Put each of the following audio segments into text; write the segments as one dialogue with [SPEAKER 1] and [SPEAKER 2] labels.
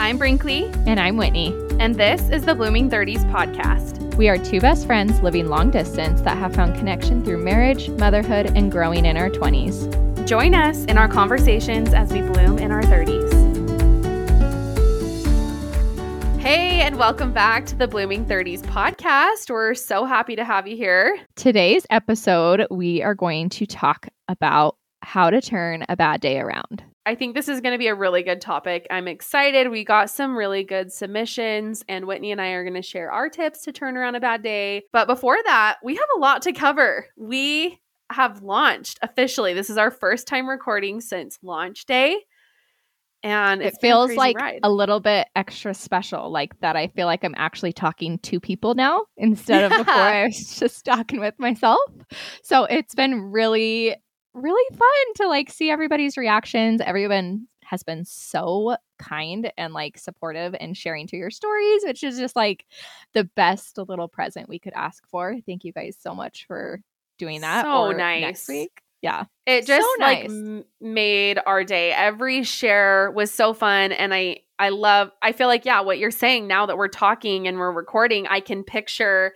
[SPEAKER 1] I'm Brinkley,
[SPEAKER 2] And I'm Whitney.
[SPEAKER 1] and this is the Blooming 30s podcast.
[SPEAKER 2] We are two best friends living long distance that have found connection through marriage, motherhood, and growing in our 20s.
[SPEAKER 1] Join us in our conversations as we bloom in our 30s. Hey, and welcome back to the Blooming 30s podcast. We're so happy to have you here.
[SPEAKER 2] Today's episode, we are going to talk about how to turn a bad day around.
[SPEAKER 1] I think this is going to be a really good topic. I'm excited. We got some really good submissions, and Whitney and I are going to share our tips to turn around a bad day. But before that, we have a lot to cover. We have launched officially. This is our first time recording since launch day. And
[SPEAKER 2] It
[SPEAKER 1] a
[SPEAKER 2] feels like
[SPEAKER 1] ride.
[SPEAKER 2] a little bit extra special, like that I feel like I'm actually talking to people now instead of before I was just talking with myself. So it's been really, really fun to like see everybody's reactions. Everyone has been so kind and like supportive and sharing to your stories, which is just like the best little present we could ask for. Thank you guys so much for doing that.
[SPEAKER 1] So nice.
[SPEAKER 2] Next week. Yeah.
[SPEAKER 1] it
[SPEAKER 2] so
[SPEAKER 1] just like
[SPEAKER 2] nice.
[SPEAKER 1] m- made our day every share was so fun and i i love i feel like yeah what you're saying now that we're talking and we're recording i can picture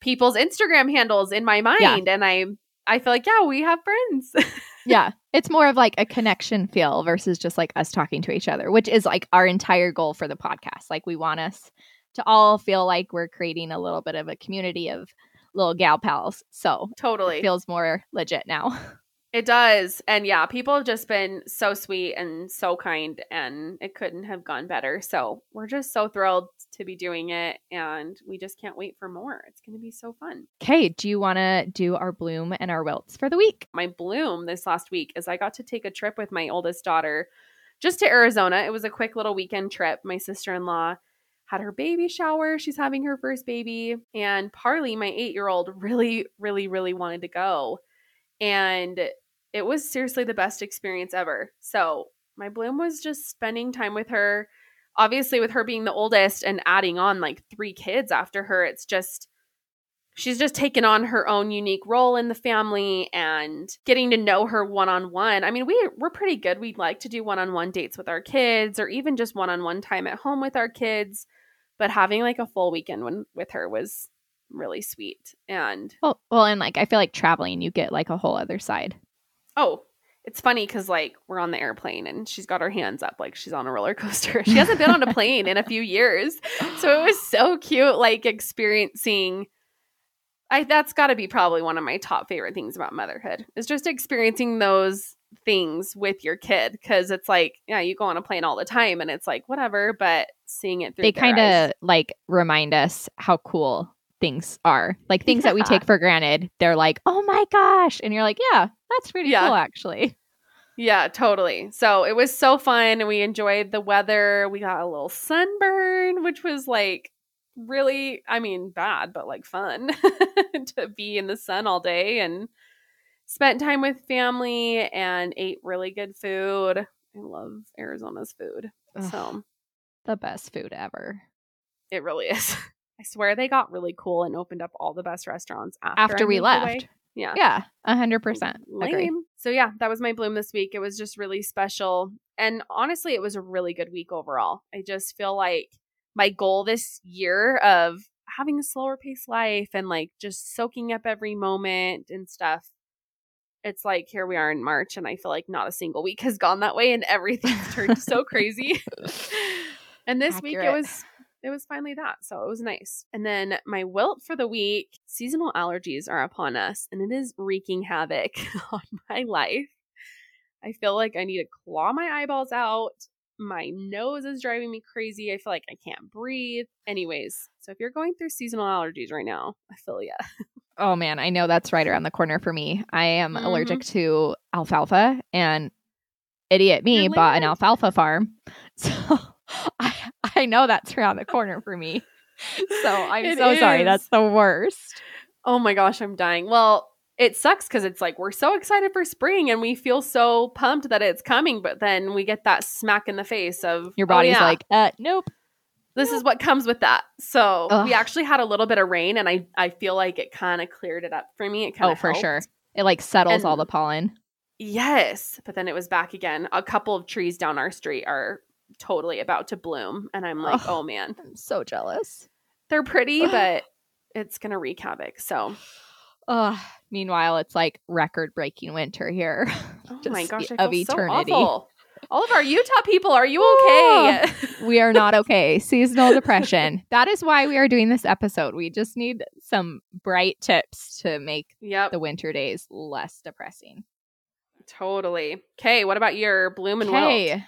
[SPEAKER 1] people's instagram handles in my mind and i i feel like yeah we have friends.
[SPEAKER 2] Yeah it's more of like a connection feel versus just like us talking to each other which is like our entire goal for the podcast. Like we want us to all feel like we're creating a little bit of a community of little gal pals. So
[SPEAKER 1] totally.
[SPEAKER 2] feels more legit now
[SPEAKER 1] it does and yeah people have just been so sweet and so kind and it couldn't have gone better so we're just so thrilled to be doing it and we just can't wait for more it's going to be so fun
[SPEAKER 2] okay do you want to do our bloom and our wilts for the week
[SPEAKER 1] my bloom this last week is I got to take a trip with my oldest daughter just to Arizona. It was a quick little weekend trip. My sister in law had her baby shower. She's having her first baby. And Parley, my eight year old, really, really, really wanted to go. And it was seriously the best experience ever. So my bloom was just spending time with her. Obviously, with her being the oldest and adding on like three kids after her, it's just she's just taken on her own unique role in the family and getting to know her one-on-one i mean we, we're pretty good we'd like to do one-on-one dates with our kids or even just one-on-one time at home with our kids but having like a full weekend when, with her was really sweet and
[SPEAKER 2] well, well and like i feel like traveling you get like a whole other side.
[SPEAKER 1] Oh it's funny because like we're on the airplane and she's got her hands up like she's on a roller coaster. She hasn't been on a plane in a few years. So it was so cute like experiencing I that's got to be probably one of my top favorite things about motherhood is just experiencing those things with your kid because it's like yeah you go on a plane all the time and it's like whatever but seeing it through
[SPEAKER 2] they kind of like remind us how cool things are. Like things that we take for granted they're like oh my gosh. And you're like yeah that's pretty
[SPEAKER 1] Yeah.
[SPEAKER 2] cool actually.
[SPEAKER 1] Yeah totally. So it was so fun and we enjoyed the weather. We got a little sunburn which was like really i mean bad but like fun to be in the sun all day and spent time with family and ate really good food. I love arizona's food
[SPEAKER 2] Ugh.
[SPEAKER 1] so
[SPEAKER 2] the best food ever.
[SPEAKER 1] It really is. I swear they got really cool and opened up all the best restaurants after,
[SPEAKER 2] after we left
[SPEAKER 1] away. Yeah.
[SPEAKER 2] yeah a hundred percent agree
[SPEAKER 1] So yeah, that was my bloom this week. It was just really special. And honestly, it was a really good week overall. I just feel like my goal this year of having a slower paced life and like just soaking up every moment and stuff. It's like here we are in March and I feel like not a single week has gone that way and everything's turned so crazy. and this week it was it was finally that. So it was nice. And then my wilt for the week seasonal allergies are upon us, and it is wreaking havoc on my life. I feel like I need to claw my eyeballs out. My nose is driving me crazy. I feel like I can't breathe. Anyways, so if you're going through seasonal allergies right now, I feel ya.
[SPEAKER 2] oh man i know that's right around the corner for me i am
[SPEAKER 1] Mhm.
[SPEAKER 2] allergic to alfalfa and idiot me bought an alfalfa farm so i know that's around the corner for me so i'm
[SPEAKER 1] It
[SPEAKER 2] so sorry that's the worst
[SPEAKER 1] Oh my gosh, I'm dying. Well, it sucks because it's like we're so excited for spring and we feel so pumped that it's coming, but then we get that smack in the face of
[SPEAKER 2] your
[SPEAKER 1] "Oh,
[SPEAKER 2] body's
[SPEAKER 1] yeah,
[SPEAKER 2] like uh nope
[SPEAKER 1] this is what comes with that. So
[SPEAKER 2] Ugh.
[SPEAKER 1] we actually had a little bit of rain, and I I feel like it kind of cleared it up for me. It kind of oh
[SPEAKER 2] for sure it like settles all the pollen
[SPEAKER 1] Yes, but then it was back again. A couple of trees down our street are totally about to bloom. And I'm like,
[SPEAKER 2] Ugh.
[SPEAKER 1] oh man,
[SPEAKER 2] I'm so jealous.
[SPEAKER 1] they're pretty, but it's going to wreak havoc. So,
[SPEAKER 2] Ugh. Meanwhile, it's like record breaking winter here.
[SPEAKER 1] oh my gosh, I
[SPEAKER 2] of eternity.
[SPEAKER 1] so awful. All of our Utah people, are you okay?
[SPEAKER 2] we are not okay. Seasonal depression. That is why we are doing this episode. We just need some bright tips to make
[SPEAKER 1] yep,
[SPEAKER 2] the winter days less depressing.
[SPEAKER 1] totally. Okay, what about your bloom and wilt?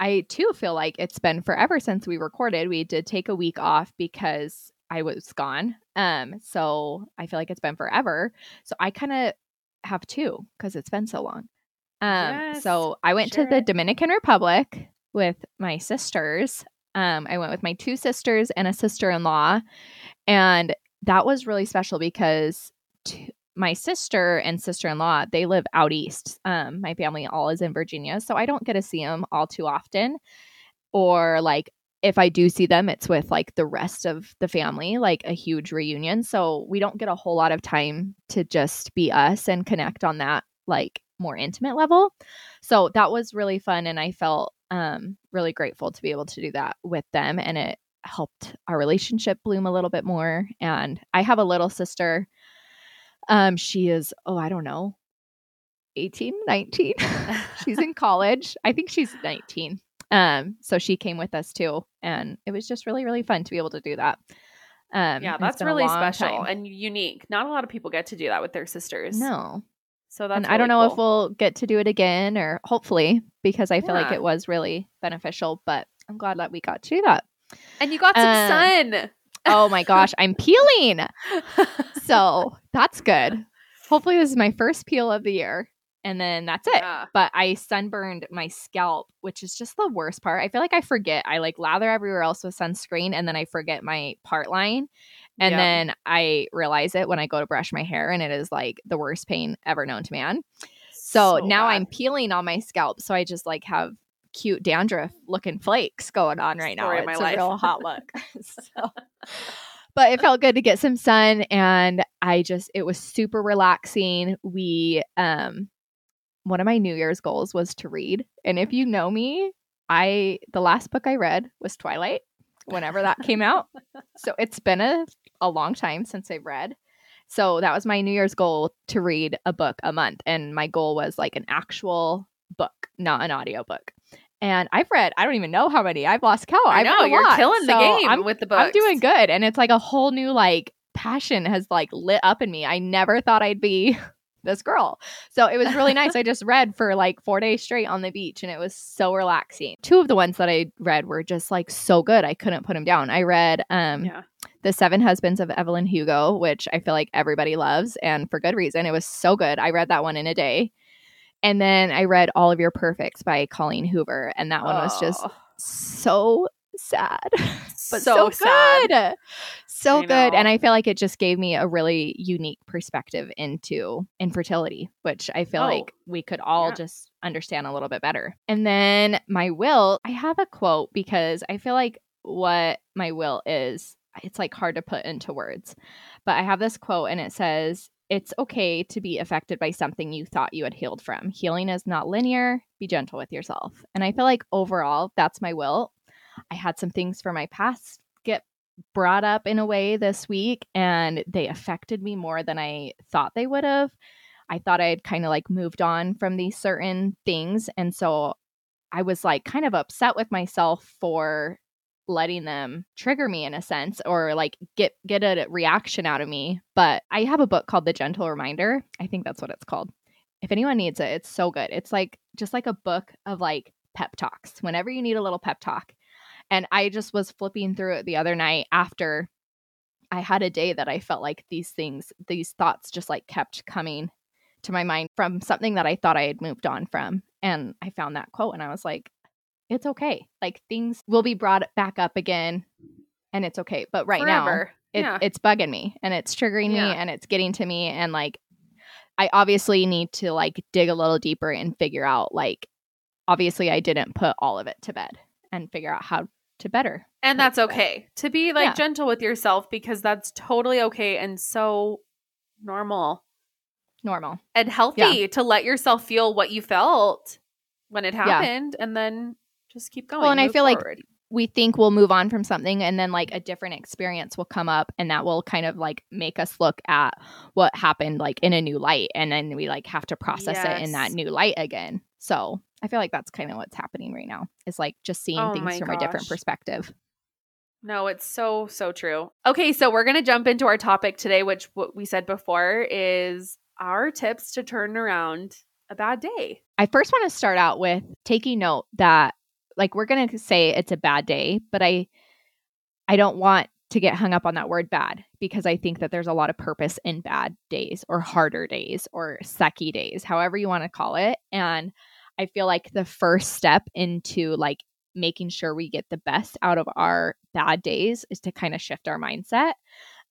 [SPEAKER 2] I too feel like it's been forever since we recorded. We did take a week off because I was gone. Um, so I feel like it's been forever. So I kind of have two because it's been so long. Um,
[SPEAKER 1] Yes,
[SPEAKER 2] so I went
[SPEAKER 1] share
[SPEAKER 2] to the. Dominican Republic with my sisters. Um, I went with my two sisters and a sister-in-law, and that was really special because t- my sister and sister-in-law they live out east. Um, my family all is in Virginia, so I don't get to see them all too often. Or like if I do see them, it's with like the rest of the family, like a huge reunion. So we don't get a whole lot of time to just be us and connect on that like more intimate level. So that was really fun and I felt um really grateful to be able to do that with them and it helped our relationship bloom a little bit more and I have a little sister um she is oh I don't know 18 19 she's in college i think she's 19 um so she came with us too and it was just really really fun to be able to do that um
[SPEAKER 1] yeah, that's really special
[SPEAKER 2] time.
[SPEAKER 1] and unique. Not a lot of people get to do that with their sisters.
[SPEAKER 2] no
[SPEAKER 1] So that's
[SPEAKER 2] and i don't know
[SPEAKER 1] really
[SPEAKER 2] if we'll get to do it again or hopefully because i feel like it was really beneficial but i'm glad that we got to do that
[SPEAKER 1] And you got some
[SPEAKER 2] Uh,
[SPEAKER 1] sun.
[SPEAKER 2] Oh my gosh i'm peeling so that's good hopefully this is my first peel of the year and then that's it
[SPEAKER 1] Yeah.
[SPEAKER 2] but I sunburned my scalp, which is just the worst part. I feel like I forget. I like lather everywhere else with sunscreen and then I forget my part line. And then I realize it when I go to brush my hair and it is like the worst pain ever known to man. So, now
[SPEAKER 1] bad.
[SPEAKER 2] I'm peeling on my scalp. So I just like have cute dandruff looking flakes going on right now.
[SPEAKER 1] Story
[SPEAKER 2] It's
[SPEAKER 1] my
[SPEAKER 2] a
[SPEAKER 1] life.
[SPEAKER 2] real hot look. so but it felt good to get some sun and I just it was super relaxing. We um one of my New Year's goals was to read. And if you know me, I the last book I read was Twilight whenever that came out. So it's been a, a long time since I've read. So that was my New Year's goal to read a book a month. And my goal was like an actual book, not an audiobook. And I've read, I don't even know how many. I've lost count.
[SPEAKER 1] I know you're
[SPEAKER 2] lot.
[SPEAKER 1] killing the game
[SPEAKER 2] I'm
[SPEAKER 1] with the books.
[SPEAKER 2] I'm doing good. And it's like a whole new like passion has like lit up in me. I never thought I'd be this girl. So it was really nice. I just read for like four days straight on the beach and it was so relaxing. Two of the ones that I read were just like so good. I couldn't put them down. I read um
[SPEAKER 1] Yeah.
[SPEAKER 2] The Seven Husbands of Evelyn Hugo, which I feel like everybody loves and for good reason. It was so good. I read that one in a day. And then I read All of Your Perfects by Colleen Hoover. And that one was just
[SPEAKER 1] Oh,
[SPEAKER 2] so sad but
[SPEAKER 1] so,
[SPEAKER 2] so,
[SPEAKER 1] sad.
[SPEAKER 2] good. So
[SPEAKER 1] I
[SPEAKER 2] good. And. I feel like it just gave me a really unique perspective into infertility, which I feel
[SPEAKER 1] Oh,
[SPEAKER 2] like we could all
[SPEAKER 1] yeah.
[SPEAKER 2] just understand a little bit better. And then my will, I have a quote because I feel like what my will is, it's like hard to put into words. But I have this quote and it says, it's okay to be affected by something you thought you had healed from. Healing is not linear. Be gentle with yourself. And I feel like overall, that's my will. I had some things from my past get brought up in a way this week, and they affected me more than I thought they would have. I thought I had kind of like moved on from these certain things. And so I was like kind of upset with myself for letting them trigger me in a sense or like get get a reaction out of me. But i have a book called the gentle reminder. I think that's what it's called. If anyone needs it it's so good. It's like just like a book of like pep talks. Whenever you need a little pep talk. And i just was flipping through it the other night after i had a day that i felt like these things these thoughts just like kept coming to my mind from something that i thought i had moved on from. And i found that quote and i was like it's okay like things will be brought back up again and it's okay but right now it,
[SPEAKER 1] yeah.
[SPEAKER 2] it's bugging me and it's triggering
[SPEAKER 1] Yeah.
[SPEAKER 2] me and it's getting to me and like i obviously need to like dig a little deeper and figure out like obviously i didn't put all of it to bed and figure out how to better
[SPEAKER 1] and that's
[SPEAKER 2] to bed.
[SPEAKER 1] okay to be like
[SPEAKER 2] Yeah.
[SPEAKER 1] gentle with yourself because that's totally okay and so normal
[SPEAKER 2] normal
[SPEAKER 1] and healthy to let yourself feel what you felt when it happened and then just keep going.
[SPEAKER 2] Well, and I feel like we think we'll move on from something and then like a different experience will come up and that will kind of like make us look at what happened like in a new light and then we like have to process it in that new light again. So, I feel like that's kind of what's happening right now. Is like just seeing
[SPEAKER 1] Oh
[SPEAKER 2] things from a different perspective.
[SPEAKER 1] No, it's so, so true. Okay, so we're going to jump into our topic today, which what we said before is our tips to turn around a bad day.
[SPEAKER 2] I first want to start out with taking note that like we're going to say it's a bad day, but I I don't want to get hung up on that word bad because I think that there's a lot of purpose in bad days or harder days or sucky days, however you want to call it. And I feel like the first step into like making sure we get the best out of our bad days is to kind of shift our mindset.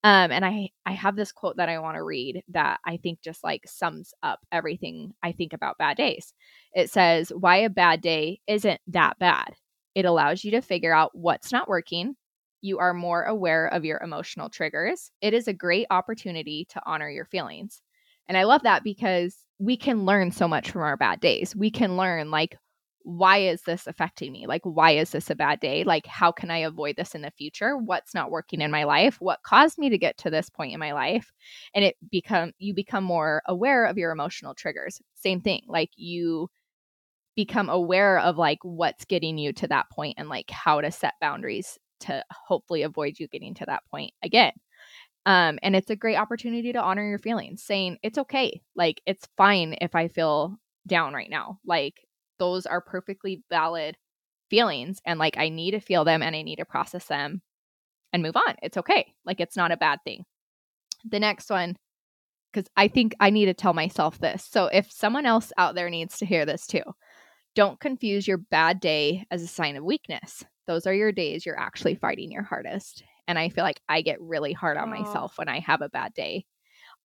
[SPEAKER 2] Um, and I I have this quote that I want to read that I think just like sums up everything I think about bad days. It says, "Why a bad day isn't that bad. It allows you to figure out what's not working. You are more aware of your emotional triggers. It is a great opportunity to honor your feelings." And I love that because we can learn so much from our bad days. We can learn like why is this affecting me? Like, why is this a bad day? Like, how can I avoid this in the future? What's not working in my life? What caused me to get to this point in my life? And it become you become more aware of your emotional triggers. Same thing. Like you become aware of like what's getting you to that point and like how to set boundaries to hopefully avoid you getting to that point again. Um, and it's a great opportunity to honor your feelings, saying it's okay. Like it's fine if I feel down right now. Like those are perfectly valid feelings and like I need to feel them and I need to process them and move on. It's okay. Like it's not a bad thing. The next one cuz I think I need to tell myself this. So if someone else out there needs to hear this too. Don't confuse your bad day as a sign of weakness. Those are your days you're actually fighting your hardest. And I feel like I get really hard on myself when I have a bad day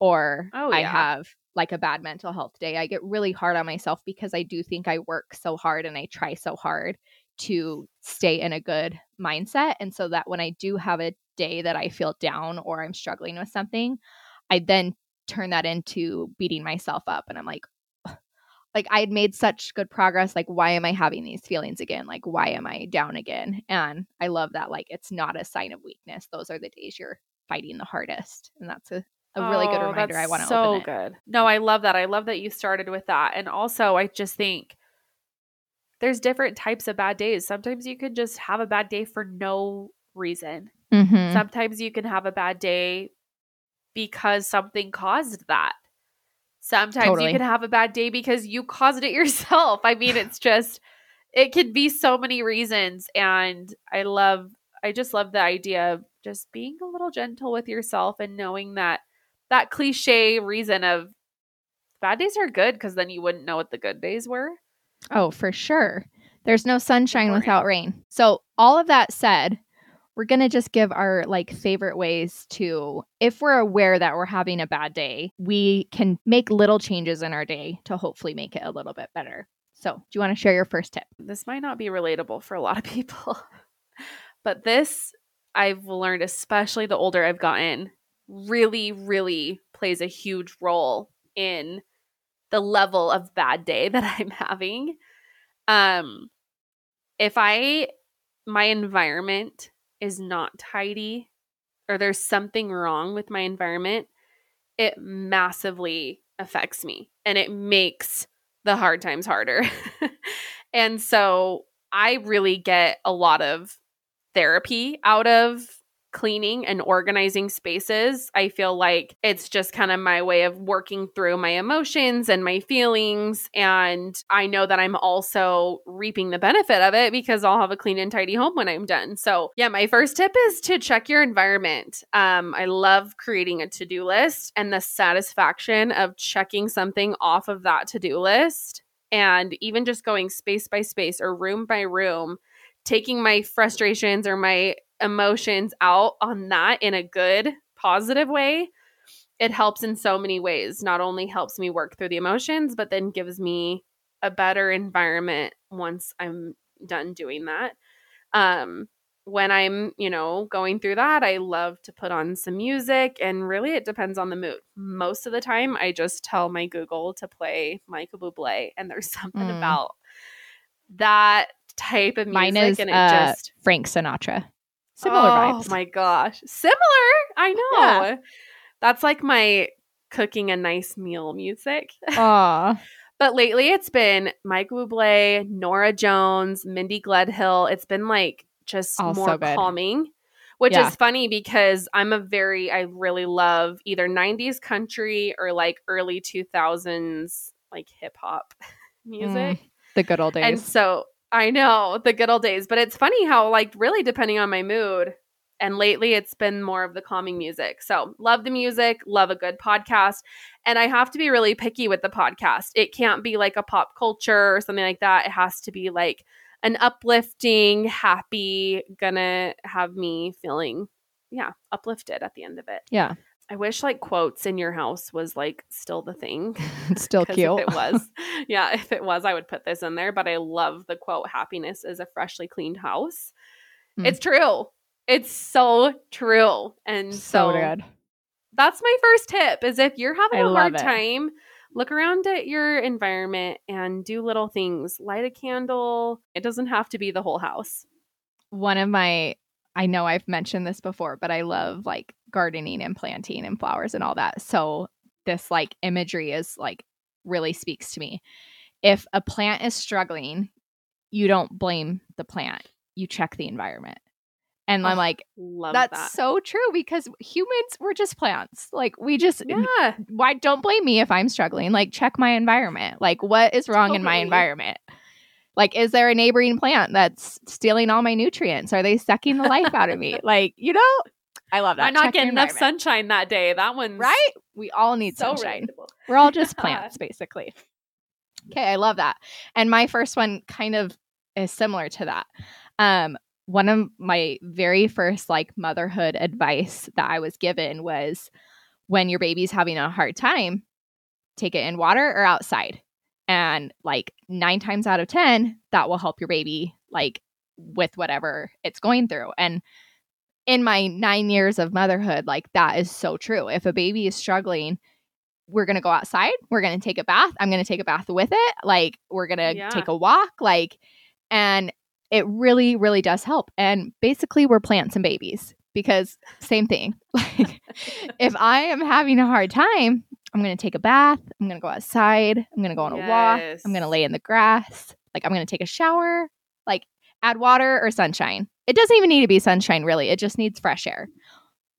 [SPEAKER 2] or
[SPEAKER 1] Oh,
[SPEAKER 2] I have like a bad mental health day. I get really hard on myself because I do think I work so hard and I try so hard to stay in a good mindset. And so that when I do have a day that I feel down or I'm struggling with something, I then turn that into beating myself up. And I'm like, like I had made such good progress. Like, why am I having these feelings again? Like, why am I down again? And I love that. Like, it's not a sign of weakness. Those are the days you're fighting the hardest. And that's a, a really good
[SPEAKER 1] Oh,
[SPEAKER 2] reminder. I want to
[SPEAKER 1] so
[SPEAKER 2] open it.
[SPEAKER 1] good. No, I love that. I love that you started with that. And also, I just think there's different types of bad days. Sometimes you could just have a bad day for no reason.
[SPEAKER 2] Mhm.
[SPEAKER 1] Sometimes you can have a bad day because something caused that. Sometimes
[SPEAKER 2] Totally.
[SPEAKER 1] you can have a bad day because you caused it yourself. I mean, it's just, it can be so many reasons. And I love, I just love the idea of just being a little gentle with yourself and knowing that that cliche reason of bad days are good because then you wouldn't know what the good days were.
[SPEAKER 2] Oh, for sure. There's no sunshine without rain. So, all of that said, we're going to just give our like favorite ways to if we're aware that we're having a bad day, we can make little changes in our day to hopefully make it a little bit better. So, do you want to share your first tip?
[SPEAKER 1] this might not be relatable for a lot of people, but this I've learned, especially the older I've gotten, really, really plays a huge role in the level of bad day that I'm having. Um, if I, my environment is not tidy or there's something wrong with my environment, it massively affects me and it makes the hard times harder. and so I really get a lot of therapy out of cleaning and organizing spaces. I feel like it's just kind of my way of working through my emotions and my feelings. And I know that I'm also reaping the benefit of it because I'll have a clean and tidy home when I'm done. So, yeah, my first tip is to check your environment. Um, I love creating a to do list and the satisfaction of checking something off of that to do list. And even just going space by space or room by room, taking my frustrations or my emotions out on that in a good, positive way, it helps in so many ways. Not only helps me work through the emotions, but then gives me a better environment once I'm done doing that. Um, when I'm, you know, going through that, I love to put on some music and really it depends on the mood. Most of the time, I just tell my Google to play Michael Bublé, and there's something
[SPEAKER 2] Mm.
[SPEAKER 1] about that type of music
[SPEAKER 2] Mine is
[SPEAKER 1] and it
[SPEAKER 2] uh,
[SPEAKER 1] just
[SPEAKER 2] Frank Sinatra. Similar
[SPEAKER 1] oh,
[SPEAKER 2] vibes.
[SPEAKER 1] my gosh. Similar. I know.
[SPEAKER 2] Yeah.
[SPEAKER 1] That's like my cooking a nice meal music.
[SPEAKER 2] Aw.
[SPEAKER 1] But lately it's been Mike Bublé, Norah Jones, Mindy Gledhill. It's been like just
[SPEAKER 2] All
[SPEAKER 1] more
[SPEAKER 2] good.
[SPEAKER 1] calming, which
[SPEAKER 2] Yeah.
[SPEAKER 1] is funny because I'm a very, I really love either 90s country or like early 2000s like hip hop mm. music.
[SPEAKER 2] the good old days.
[SPEAKER 1] And so I know the good old days, but it's funny how, like, really depending on my mood, and lately it's been more of the calming music. So, love the music, love a good podcast. And I have to be really picky with the podcast. It can't be like a pop culture or something like that. It has to be like an uplifting, happy, gonna have me feeling, yeah, uplifted at the end of it.
[SPEAKER 2] yeah.
[SPEAKER 1] I wish like quotes in your house was like still the thing.
[SPEAKER 2] It's still cute.
[SPEAKER 1] If it was, yeah, if it was, I would put this in there. But I love the quote happiness is a freshly cleaned house.
[SPEAKER 2] Mm.
[SPEAKER 1] It's true. It's so true. And
[SPEAKER 2] so
[SPEAKER 1] so,
[SPEAKER 2] good.
[SPEAKER 1] that's my first tip is if you're having
[SPEAKER 2] I
[SPEAKER 1] a hard
[SPEAKER 2] it.
[SPEAKER 1] time, look around at your environment and do little things. Light a candle. It doesn't have to be the whole house.
[SPEAKER 2] One of my I know I've mentioned this before, but I love like gardening and planting and flowers and all that. So this like imagery is like really speaks to me. If a plant is struggling, you don't blame the plant. You check the environment. And I'm like,
[SPEAKER 1] Love
[SPEAKER 2] that's
[SPEAKER 1] that.
[SPEAKER 2] so true because humans we're just plants. Like we just
[SPEAKER 1] yeah.
[SPEAKER 2] why don't blame me if I'm struggling? Like check my environment. Like what is wrong in my environment? Like is there a neighboring plant that's stealing all my nutrients? Are they sucking the life out of me? Like, you know, I love that.
[SPEAKER 1] I'm not
[SPEAKER 2] Check
[SPEAKER 1] getting enough sunshine that day. That one's
[SPEAKER 2] Right? We all need
[SPEAKER 1] so
[SPEAKER 2] sunshine.
[SPEAKER 1] relatable.
[SPEAKER 2] We're all just plants, basically. Okay, I love that. And my first one kind of is similar to that. Um, one of my very first like motherhood advice that I was given was when your baby's having a hard time, take it in water or outside. And like nine times out of 10, that will help your baby like with whatever it's going through. And in my nine years of motherhood, like that is so true. If a baby is struggling, we're going to go outside. We're going to take a bath. I'm going to take a bath with it. Like, we're going to
[SPEAKER 1] Yeah.
[SPEAKER 2] take a walk. Like, and it really, really does help. And basically, we're plants and babies because same thing. Like, if I am having a hard time, I'm going to take a bath. I'm going to go outside. I'm going to go on a walk. I'm going to lay in the grass. Like, I'm going to take a shower. Like, add water or sunshine. It doesn't even need to be sunshine, really. It just needs fresh air,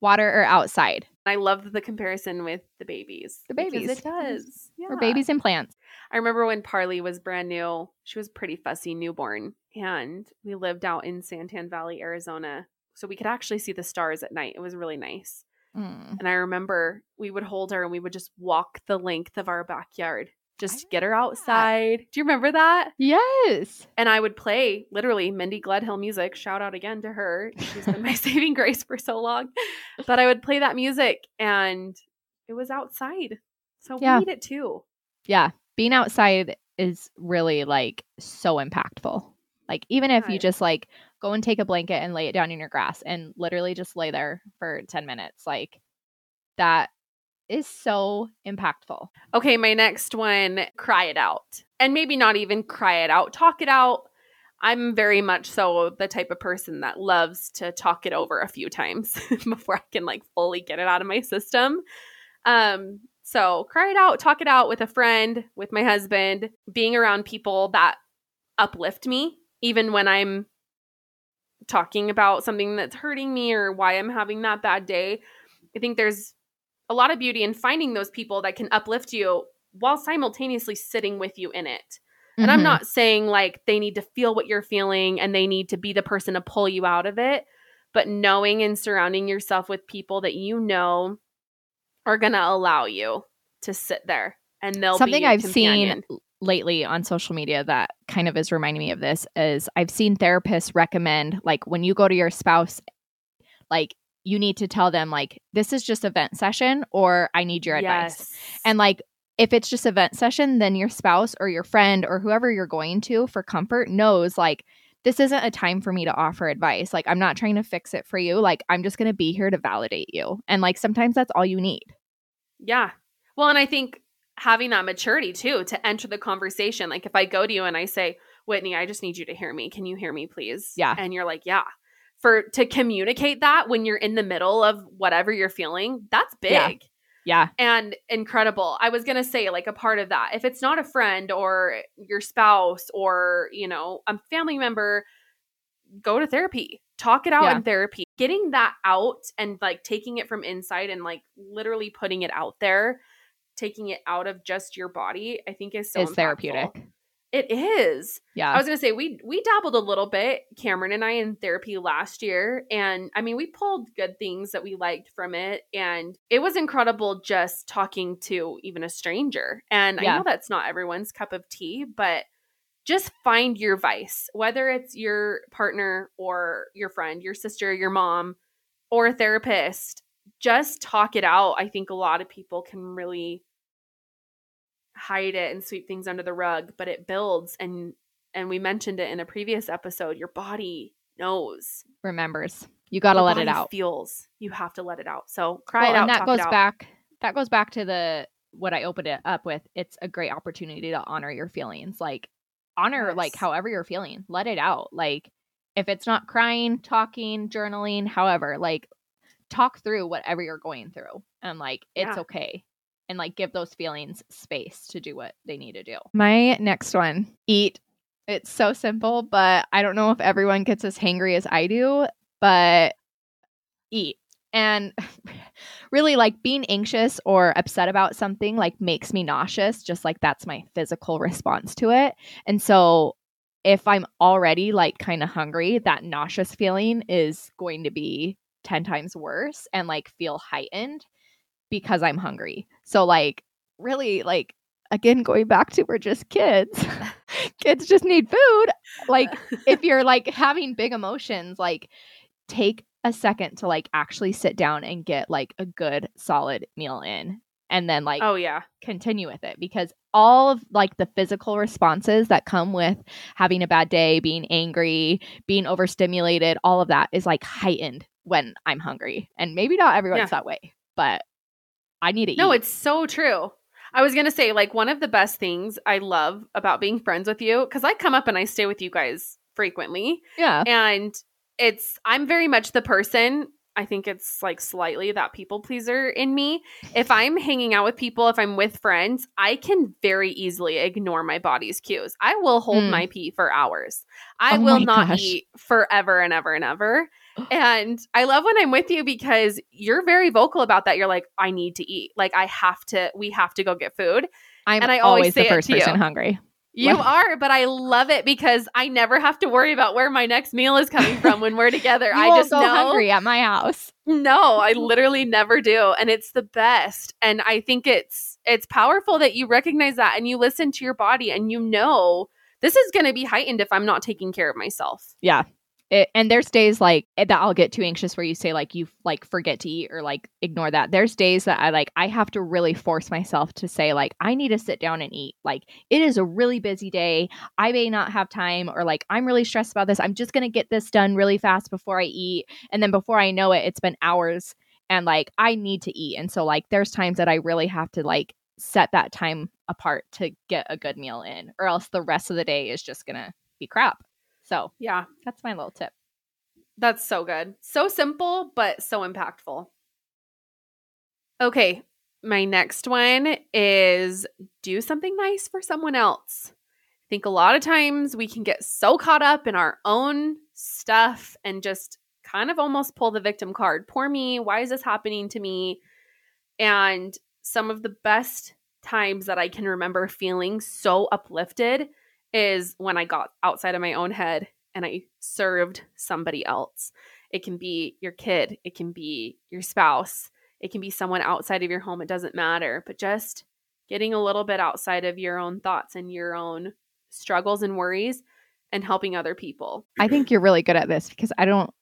[SPEAKER 2] water or outside.
[SPEAKER 1] I love the comparison with the babies.
[SPEAKER 2] The babies.
[SPEAKER 1] It does. Yeah.
[SPEAKER 2] Or babies and plants.
[SPEAKER 1] I remember when Parley was brand new, she was pretty fussy newborn. And we lived out in San Tan Valley, Arizona. So we could actually see the stars at night. It was really nice.
[SPEAKER 2] Mm.
[SPEAKER 1] And I remember we would hold her and we would just walk the length of our backyard, just get her ah. outside. Do you remember that?
[SPEAKER 2] Yes.
[SPEAKER 1] And I would play literally Mindy Gledhill music. Shout out again to her. She's been my saving grace for so long. But I would play that music and it was outside. So
[SPEAKER 2] Yeah.
[SPEAKER 1] we need it too.
[SPEAKER 2] Yeah. Being outside is really like so impactful. Like even if you just like go and take a blanket and lay it down in your grass and literally just lay there for 10 minutes, like that is so impactful.
[SPEAKER 1] Okay, my next one, cry it out. And maybe not even cry it out, talk it out. I'm very much so the type of person that loves to talk it over a few times before I can like fully get it out of my system. Um, so cry it out, talk it out with a friend, with my husband, being around people that uplift me, even when I'm talking about something that's hurting me or why I'm having that bad day. I think there's a lot of beauty in finding those people that can uplift you while simultaneously sitting with you in it. And I'm
[SPEAKER 2] Mhm.
[SPEAKER 1] not saying like they need to feel what you're feeling and they need to be the person to pull you out of it, but knowing and surrounding yourself with people that you know are going to allow you to sit there and they'll
[SPEAKER 2] something I've
[SPEAKER 1] companion.
[SPEAKER 2] seen lately on social media that kind of is reminding me of this is I've seen therapists recommend like when you go to your spouse, like you need to tell them like this is just event session or I need your advice.
[SPEAKER 1] Yes.
[SPEAKER 2] And like if it's just event session, then your spouse or your friend or whoever you're going to for comfort knows like this isn't a time for me to offer advice. Like I'm not trying to fix it for you. Like I'm just going to be here to validate you. And like sometimes that's all you need.
[SPEAKER 1] Yeah. Well, and I think having that maturity too to enter the conversation. Like if I go to you and I say, Whitney, I just need you to hear me. Can you hear me, please?
[SPEAKER 2] Yeah.
[SPEAKER 1] And you're like, yeah. For to communicate that when you're in the middle of whatever you're feeling, that's big.
[SPEAKER 2] Yeah. Yeah.
[SPEAKER 1] and incredible. I was going to say like a part of that. If it's not a friend or your spouse or, you know, a family member, go to therapy. Talk it out
[SPEAKER 2] Yeah.
[SPEAKER 1] in therapy. Getting that out and like taking it from inside and like literally putting it out there, taking it out of just your body, I think is so
[SPEAKER 2] is therapeutic.
[SPEAKER 1] It is.
[SPEAKER 2] Yeah.
[SPEAKER 1] I was gonna say we we dabbled a little bit, Cameron and I, in therapy last year, and I mean we pulled good things that we liked from it, and it was incredible just talking to even a stranger. And I know that's not everyone's cup of tea, but just find your vice, whether it's your partner or your friend, your sister, your mom, or a therapist. Just talk it out. I think a lot of people can really hide it and sweep things under the rug, but it builds and and we mentioned it in a previous episode, your body knows.
[SPEAKER 2] Remembers. You got to let it out.
[SPEAKER 1] Feels. You have to let it out. So cry
[SPEAKER 2] Well,
[SPEAKER 1] it out.
[SPEAKER 2] and that goes back that goes back to the what I opened it up with. It's a great opportunity to honor your feelings. Like honor like however you're feeling. Let it out. Like if it's not crying, talking, journaling, however, like talk through whatever you're going through. And like it's
[SPEAKER 1] Yeah.
[SPEAKER 2] okay. And like give those feelings space to do what they need to do. My next one, eat. It's so simple, but I don't know if everyone gets as hangry as I do, but eat. And really like being anxious or upset about something like makes me nauseous, just like that's my physical response to it. And so if I'm already like kind of hungry, that nauseous feeling is going to be 10 times worse and like feel heightened because I'm hungry. So like really like again going back to we're just kids. kids just need food. Like if you're like having big emotions, like take a second to like actually sit down and get like a good solid meal in and then like
[SPEAKER 1] oh yeah.
[SPEAKER 2] continue with it because all of like the physical responses that come with having a bad day, being angry, being overstimulated, all of that is like heightened when I'm hungry. And maybe not everyone's
[SPEAKER 1] Yeah.
[SPEAKER 2] that way, but I need to
[SPEAKER 1] No,
[SPEAKER 2] eat.
[SPEAKER 1] it's so true. I was gonna say, like, one of the best things I love about being friends with you, because I come up and I stay with you guys frequently,
[SPEAKER 2] yeah.
[SPEAKER 1] and it's I'm very much the person. I think it's like slightly that people pleaser in me. If I'm hanging out with people, if I'm with friends, I can very easily ignore my body's cues. I will hold
[SPEAKER 2] Mm.
[SPEAKER 1] my pee for hours. I
[SPEAKER 2] Oh
[SPEAKER 1] will not
[SPEAKER 2] gosh.
[SPEAKER 1] eat forever and ever and ever. And I love when I'm with you because you're very vocal about that. You're like, I need to eat. Like I have to, we have to go get food.
[SPEAKER 2] I'm
[SPEAKER 1] and I always
[SPEAKER 2] always
[SPEAKER 1] say
[SPEAKER 2] the first
[SPEAKER 1] to you.
[SPEAKER 2] person hungry.
[SPEAKER 1] You are, but I love it because I never have to worry about where my next meal is coming from when we're together. I just
[SPEAKER 2] go
[SPEAKER 1] know.
[SPEAKER 2] hungry at my house.
[SPEAKER 1] No, I literally never do, and it's the best. And I think it's it's powerful that you recognize that and you listen to your body and you know this is going to be heightened if I'm not taking care of myself.
[SPEAKER 2] Yeah. It, and there's days like eh, that I'll get too anxious where you say like you like forget to eat or like ignore that. There's days that I like I have to really force myself to say like I need to sit down and eat. Like it is a really busy day. I may not have time or like I'm really stressed about this. I'm just going to get this done really fast before I eat. And then before I know it it's been hours and like I need to eat. And so like there's times that I really have to like set that time apart to get a good meal in or else the rest of the day is just going to be crap. So,
[SPEAKER 1] Yeah,
[SPEAKER 2] that's my little tip.
[SPEAKER 1] that's so good. So simple, but so impactful. Okay, my next one is do something nice for someone else. I think a lot of times we can get so caught up in our own stuff and just kind of almost pull the victim card. Poor me. Why is this happening to me? And some of the best times that I can remember feeling so uplifted is when I got outside of my own head and I served somebody else. It can be your kid, it can be your spouse, it can be someone outside of your home. It doesn't matter, but just getting a little bit outside of your own thoughts and your own struggles and worries and helping other people.
[SPEAKER 2] I think you're really good at this because I don't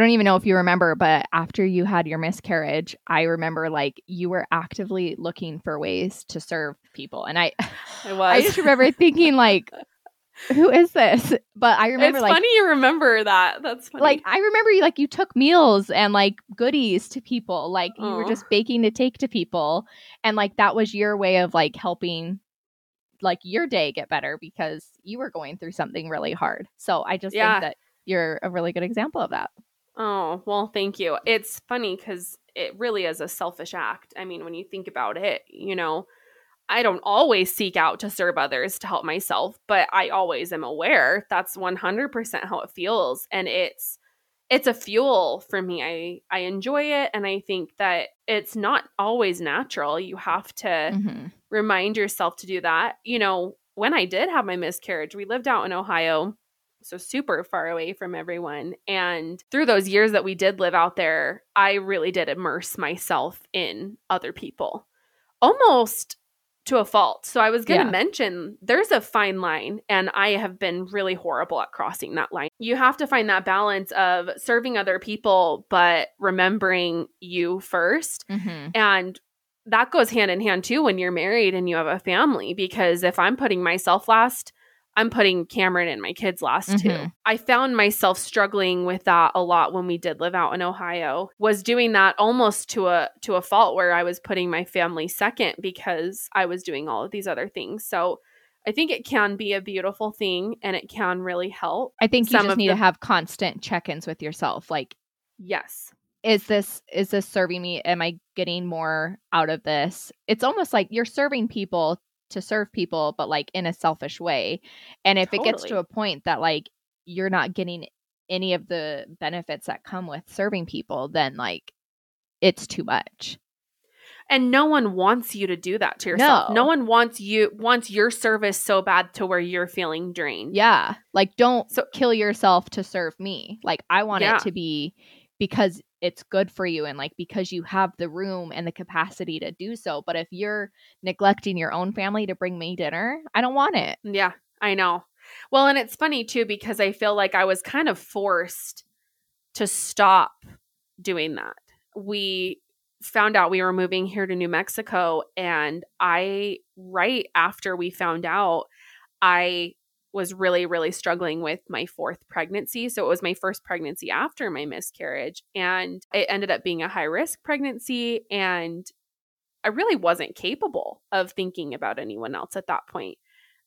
[SPEAKER 2] I don't even know if you remember, but after you had your miscarriage, I remember like you were actively looking for ways to serve people. And I
[SPEAKER 1] I was.
[SPEAKER 2] I just remember thinking like who is this? But I remember
[SPEAKER 1] it's
[SPEAKER 2] like
[SPEAKER 1] funny you remember that. That's funny.
[SPEAKER 2] like I remember you like you took meals and like goodies to people. Like you were just baking to take to people and like that was your way of like helping like your day get better because you were going through something really hard. So I just
[SPEAKER 1] Yeah.
[SPEAKER 2] think that you're a really good example of that.
[SPEAKER 1] Oh, well, thank you. It's funny because it really is a selfish act. I mean, when you think about it, you know, I don't always seek out to serve others to help myself, but I always am aware that's 100% how it feels and it's it's a fuel for me. I I enjoy it and I think that it's not always natural. You have to
[SPEAKER 2] Mhm.
[SPEAKER 1] remind yourself to do that. You know, when I did have my miscarriage, we lived out in Ohio, so super far away from everyone. And through those years that we did live out there, I really did immerse myself in other people almost to a fault. So I was going to
[SPEAKER 2] Yeah.
[SPEAKER 1] mention there's a fine line, and I have been really horrible at crossing that line. You have to find that balance of serving other people, but remembering you first.
[SPEAKER 2] Mhm.
[SPEAKER 1] And that goes hand in hand too when you're married and you have a family because if I'm putting myself last, I'm putting Cameron and my kids last too.
[SPEAKER 2] Mhm.
[SPEAKER 1] I found myself struggling with that a lot when we did live out in Ohio. Was doing that almost to a to a fault where I was putting my family second because I was doing all of these other things. So I think it can be a beautiful thing and it can really help.
[SPEAKER 2] I think you
[SPEAKER 1] Some
[SPEAKER 2] just need
[SPEAKER 1] the-
[SPEAKER 2] to have constant check-ins with yourself. Like
[SPEAKER 1] Yes.
[SPEAKER 2] is this is this serving me? Am I getting more out of this? It's almost like you're serving people to serve people, but like in a selfish way. And if it gets to a point that like you're not getting any of the benefits that come with serving people, then like it's too much.
[SPEAKER 1] And no one wants you to do that to yourself.
[SPEAKER 2] No.
[SPEAKER 1] No, one wants you wants your service so bad to where you're feeling drained.
[SPEAKER 2] Yeah. Like don't
[SPEAKER 1] So-
[SPEAKER 2] kill yourself to serve me. Like I want
[SPEAKER 1] Yeah.
[SPEAKER 2] it to be because it's good for you and like because you have the room and the capacity to do so. But if you're neglecting your own family to bring me dinner, I don't want it.
[SPEAKER 1] Yeah, I know. Well, and it's funny too because I feel like I was kind of forced to stop doing that. We found out we were moving here to New Mexico and I right after we found out I was really really struggling with my fourth pregnancy. So it was my first pregnancy after my miscarriage and it ended up being a high risk pregnancy and I really wasn't capable of thinking about anyone else at that point.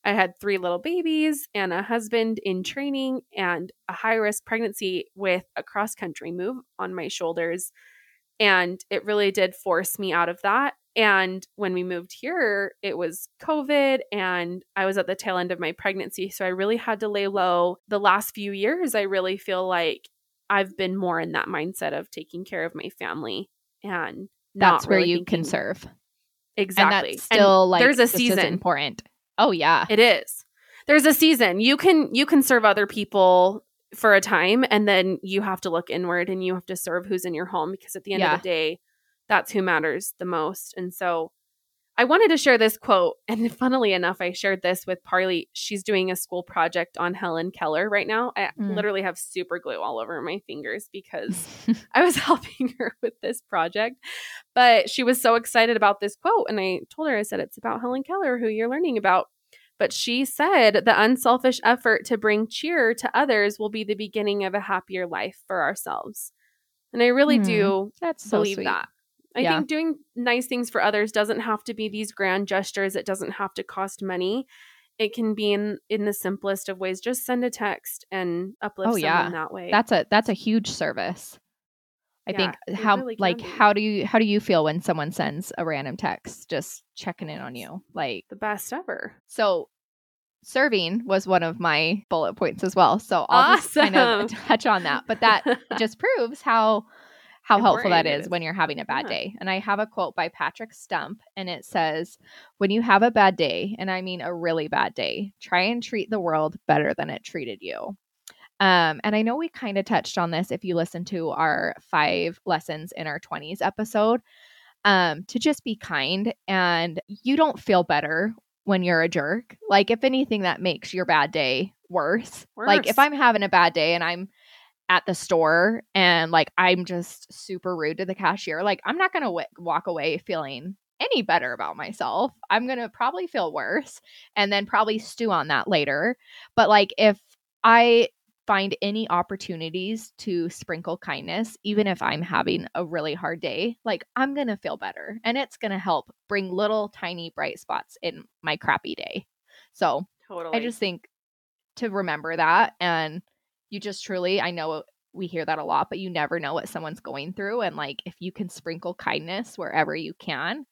[SPEAKER 1] I had three little babies and a husband in training and a high risk pregnancy with a cross country move on my shoulders. And it really did force me out of that. And when we moved here, it was COVID and I was at the tail end of my pregnancy. So I really had to lay low. The last few years, I really feel like I've been more in that mindset of taking care of my family and
[SPEAKER 2] That's where you can serve.
[SPEAKER 1] Exactly.
[SPEAKER 2] And that's still like
[SPEAKER 1] there's a season.
[SPEAKER 2] important. Oh yeah.
[SPEAKER 1] It is. There's a season. You can you can serve other people for a time and then you have to look inward and you have to serve who's in your home because at the end
[SPEAKER 2] Yeah.
[SPEAKER 1] of the day that's who matters the most. And so I wanted to share this quote and funnily enough I shared this with Parley. She's doing a school project on Helen Keller right now. I
[SPEAKER 2] Mm.
[SPEAKER 1] literally have super glue all over my fingers because I was helping her with this project, but she was so excited about this quote. And I told her, I said, it's about Helen Keller, who you're learning about. But she said, the unselfish effort to bring cheer to others will be the beginning of a happier life for ourselves. And I really
[SPEAKER 2] Hmm.
[SPEAKER 1] do
[SPEAKER 2] that's so
[SPEAKER 1] believe
[SPEAKER 2] sweet.
[SPEAKER 1] that. I
[SPEAKER 2] Yeah.
[SPEAKER 1] think doing nice things for others doesn't have to be these grand gestures. It doesn't have to cost money. It can be in in the simplest of ways. Just send a text and uplift
[SPEAKER 2] Oh, yeah.
[SPEAKER 1] someone that way.
[SPEAKER 2] That's a that's a huge service. I
[SPEAKER 1] Yeah,
[SPEAKER 2] think how
[SPEAKER 1] really
[SPEAKER 2] like
[SPEAKER 1] be.
[SPEAKER 2] how do you how do you feel when someone sends a random text just checking in on you? Like
[SPEAKER 1] the best ever.
[SPEAKER 2] so serving was one of my bullet points as well. So I'll just kind of touch on that. But that just proves how how helpful that
[SPEAKER 1] Important it
[SPEAKER 2] is
[SPEAKER 1] is.
[SPEAKER 2] when you're having a bad
[SPEAKER 1] Yeah.
[SPEAKER 2] day. And I have a quote by Patrick Stump and it says, "When you have a bad day, and I mean a really bad day, try and treat the world better than it treated you." Um, and I know we kind of touched on this if you listen to our five lessons in our 20s episode. Um, to just be kind and you don't feel better when you're a jerk. Like if anything that makes your bad day worse. Like if I'm having a bad day and I'm at the store and like I'm just super rude to the cashier, like I'm not going to w- walk away feeling any better about myself. I'm going to probably feel worse and then probably stew on that later. But like if I find any opportunities to sprinkle kindness, even if I'm having a really hard day, like I'm going to feel better and it's going to help bring little tiny bright spots in my crappy day. So
[SPEAKER 1] Totally.
[SPEAKER 2] I just think to remember that and you just truly, I know we hear that a lot, but you never know what someone's going through. And like if you can sprinkle kindness wherever you can,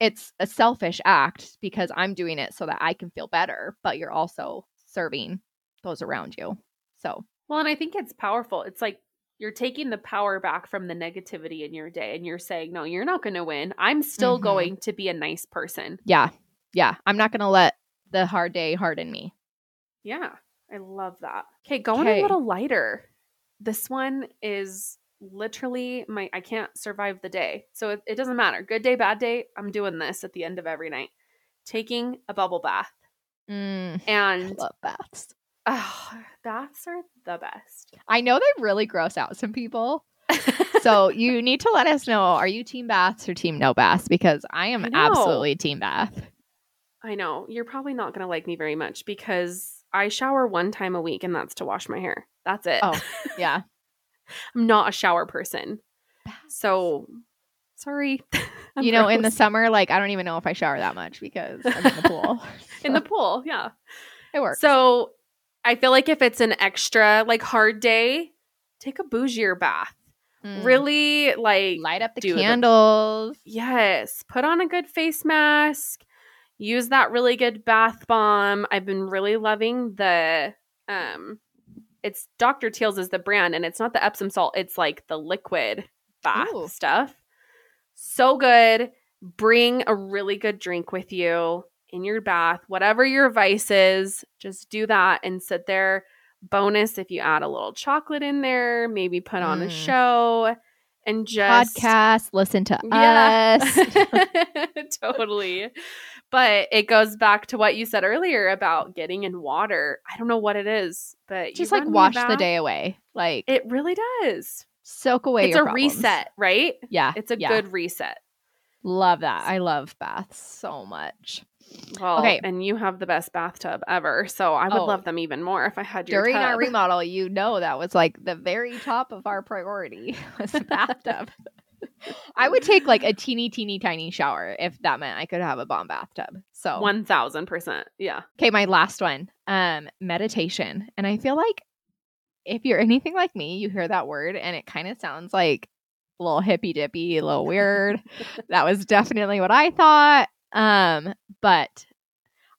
[SPEAKER 2] it's a selfish act because I'm doing it so that I can feel better, but you're also serving those around you. So
[SPEAKER 1] Well, and I think it's powerful. It's like you're taking the power back from the negativity in your day and you're saying, no, you're not going to win. I'm still
[SPEAKER 2] Mhm.
[SPEAKER 1] going to be a nice person.
[SPEAKER 2] yeah, yeah, I'm not going to let the hard day harden me.
[SPEAKER 1] Yeah, I love that. Okay, going
[SPEAKER 2] Okay.
[SPEAKER 1] a little lighter. This one is literally my, I can't survive the day. So it, it doesn't matter. Good day, bad day. I'm doing this at the end of every night. Taking a bubble bath.
[SPEAKER 2] Mm, I
[SPEAKER 1] And
[SPEAKER 2] love baths.
[SPEAKER 1] Oh, baths are the best.
[SPEAKER 2] I know they really gross out some people. so you need to let us know are you team baths or team no baths because i am
[SPEAKER 1] I
[SPEAKER 2] absolutely team bath
[SPEAKER 1] I know. You're probably not going to like me very much because I shower one time a week and that's to wash my hair. That's it.
[SPEAKER 2] Oh. yeah
[SPEAKER 1] I'm not a shower person. So sorry.
[SPEAKER 2] You know in the summer like i don't even know if i shower that much because i'm in the pool
[SPEAKER 1] in the pool, yeah.
[SPEAKER 2] it works
[SPEAKER 1] So I feel like if it's an extra like hard day, take a bougier bath.
[SPEAKER 2] Mm.
[SPEAKER 1] Really like
[SPEAKER 2] light up the
[SPEAKER 1] do the-
[SPEAKER 2] candles
[SPEAKER 1] yes, put on a good face mask. Use that really good bath bomb. I've been really loving the um it's Dr. Teal's is the brand and it's not the Epsom salt, it's like the liquid bath
[SPEAKER 2] Ooh.
[SPEAKER 1] stuff. So good. Bring a really good drink with you in your bath, whatever your vice is, just do that and sit there. Bonus if you add a little chocolate in there, maybe put on a
[SPEAKER 2] Mm.
[SPEAKER 1] show and just
[SPEAKER 2] podcast listen to
[SPEAKER 1] yeah.
[SPEAKER 2] us
[SPEAKER 1] totally. But it goes back to what you said earlier about getting in water. I don't know what it is, but you
[SPEAKER 2] just like
[SPEAKER 1] a
[SPEAKER 2] wash the day away like
[SPEAKER 1] It really does.
[SPEAKER 2] soak away
[SPEAKER 1] it's a
[SPEAKER 2] problems.
[SPEAKER 1] reset, right?
[SPEAKER 2] yeah
[SPEAKER 1] It's a
[SPEAKER 2] yeah.
[SPEAKER 1] good reset.
[SPEAKER 2] love that i love baths so much
[SPEAKER 1] Well,
[SPEAKER 2] Okay.
[SPEAKER 1] and you have the best bathtub ever, so I would
[SPEAKER 2] Oh.
[SPEAKER 1] love them even more if I had your
[SPEAKER 2] during our remodel, you know that was like the very top of our priority was a bathtub. I would take like a teeny, teeny, tiny shower if that meant I could have a bomb bathtub. So,
[SPEAKER 1] One thousand percent, yeah.
[SPEAKER 2] okay, my last one, um, meditation, and I feel like if you're anything like me, you hear that word and it kind of sounds like a little hippy dippy, a little weird. that was definitely what I thought. Um, but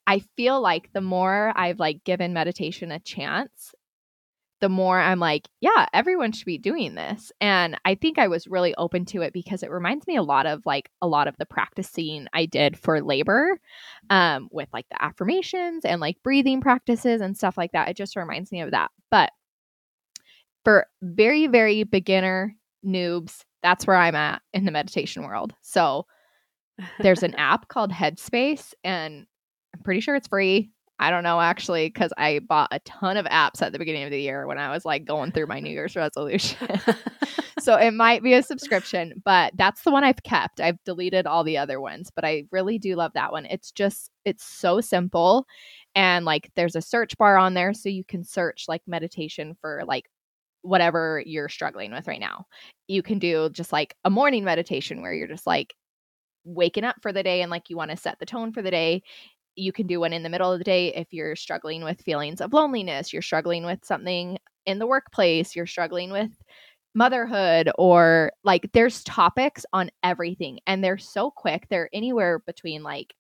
[SPEAKER 2] I feel like the more I've like given meditation a chance, the more I'm like, yeah, everyone should be doing this. And I think I was really open to it because it reminds me a lot of like a lot of the practicing I did for labor um with like the affirmations and like breathing practices and stuff like that. It just reminds me of that. But for very very beginner noobs, that's where I'm at in the meditation world. So there's an app called Headspace, and I'm pretty sure it's free. I don't know actually, because I bought a ton of apps at the beginning of the year when I was like going through my New Year's resolution. so it might be a subscription, but that's the one I've kept. I've deleted all the other ones, but I really do love that one. It's just, it's so simple. And like there's a search bar on there so you can search like meditation for like whatever you're struggling with right now. You can do just like a morning meditation where you're just like waking up for the day and like you want to set the tone for the day. You can do one in the middle of the day if you're struggling with feelings of loneliness, you're struggling with something in the workplace, you're struggling with motherhood or like there's topics on everything and they're so quick. They're anywhere between like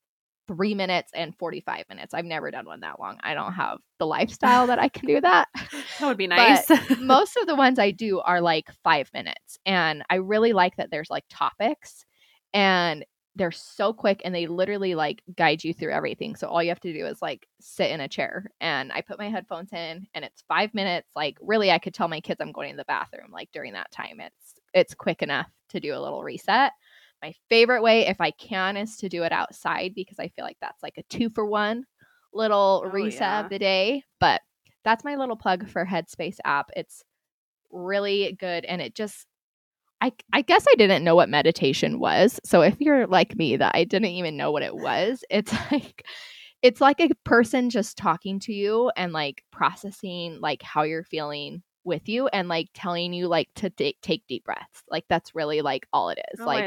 [SPEAKER 2] 3 minutes and 45 minutes. I've never done one that long. I don't have the lifestyle that I can do that.
[SPEAKER 1] That would be nice.
[SPEAKER 2] most of the ones I do are like five minutes. And I really like that there's like topics and they're so quick and they literally like guide you through everything. So all you have to do is like sit in a chair and I put my headphones in and it's five minutes. Like really I could tell my kids I'm going to the bathroom like during that time. It's it's quick enough to do a little reset. My favorite way, if I can, is to do it outside because I feel like that's like a two for one little
[SPEAKER 1] Oh,
[SPEAKER 2] reset
[SPEAKER 1] yeah.
[SPEAKER 2] of the day. But that's my little plug for Headspace app. It's really good and it just I I guess I didn't know what meditation was. So if you're like me that I didn't even know what it was, it's like it's like a person just talking to you and like processing like how you're feeling with you and like telling you like to take take deep breaths. Like that's really like all it is.
[SPEAKER 1] Oh,
[SPEAKER 2] like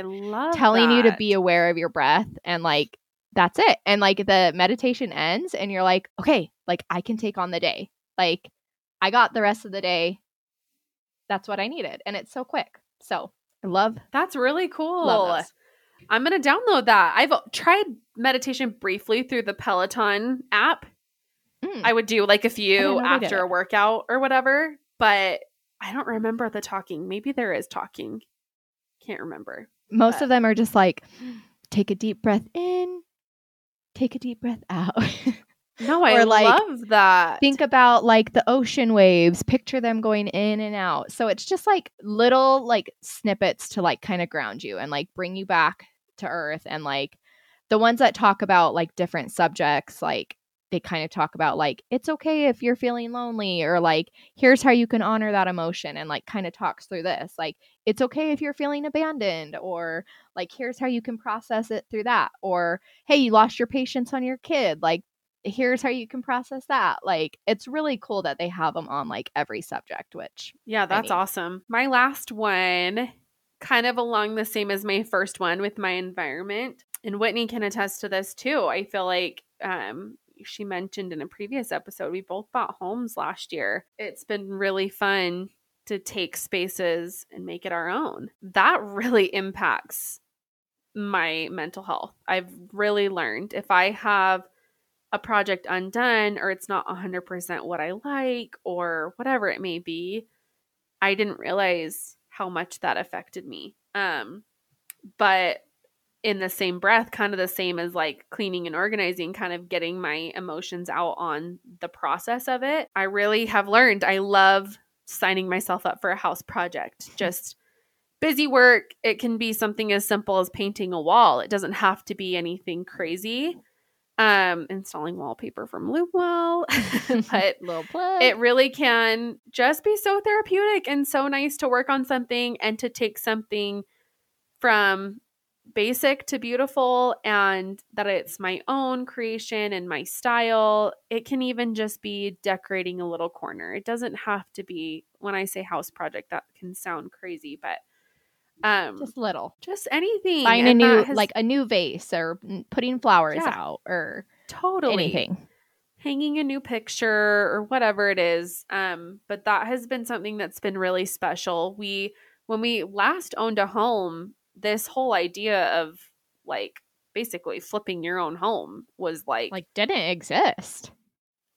[SPEAKER 2] telling you to be aware of your breath and like that's it. And like the meditation ends and you're like, okay, like I can take on the day. Like I got the rest of the day. That's what I needed. And it's so quick. So I love
[SPEAKER 1] That's really cool.
[SPEAKER 2] Love.
[SPEAKER 1] I'm to download that. I've tried meditation briefly through the Peloton app.
[SPEAKER 2] Mm.
[SPEAKER 1] I would do like a few
[SPEAKER 2] know they did
[SPEAKER 1] after a workout or whatever, but I don't remember the talking. Maybe there is talking. Can't remember.
[SPEAKER 2] most
[SPEAKER 1] but-
[SPEAKER 2] of them are just like take a deep breath in, take a deep breath out.
[SPEAKER 1] No, I
[SPEAKER 2] Or, like,
[SPEAKER 1] love that.
[SPEAKER 2] Think about like the ocean waves, picture them going in and out. So it's just like little like snippets to like kind of ground you and like bring you back to earth and like the ones that talk about like different subjects like they kind of talk about like it's okay if you're feeling lonely or like here's how you can honor that emotion and like kind of talks through this like it's okay if you're feeling abandoned or like here's how you can process it through that or hey you lost your patience on your kid like here's how you can process that like it's really cool that they have them on like every subject which
[SPEAKER 1] Yeah, that's awesome. My last one, kind of along the same as my first one with my environment, and Whitney can attest to this too. I feel like um, she mentioned in a previous episode, we both bought homes last year. It's been really fun to take spaces and make it our own. That really impacts my mental health. I've really learned if I have a project undone or it's not 100% what I like or whatever it may be, I didn't realize how much that affected me. Um but in the same breath, kind of the same as like cleaning and organizing, kind of getting my emotions out on the process of it. I really have learned I love signing myself up for a house project. Just busy work. It can be something as simple as painting a wall. It doesn't have to be anything crazy. Um, installing wallpaper from Loomwell. but
[SPEAKER 2] little plug
[SPEAKER 1] it really can just be so therapeutic and so nice to work on something and to take something from basic to beautiful and that it's my own creation and my style. It can even just be decorating a little corner. It doesn't have to be when I say house project that can sound crazy, but um
[SPEAKER 2] just little
[SPEAKER 1] just anything.
[SPEAKER 2] buying a new
[SPEAKER 1] has
[SPEAKER 2] like a new vase or mm, putting flowers
[SPEAKER 1] Yeah.
[SPEAKER 2] out or
[SPEAKER 1] totally
[SPEAKER 2] anything
[SPEAKER 1] hanging a new picture or whatever it is. Um, but that has been something that's been really special. We when we last owned a home, this whole idea of like basically flipping your own home was like,
[SPEAKER 2] like didn't exist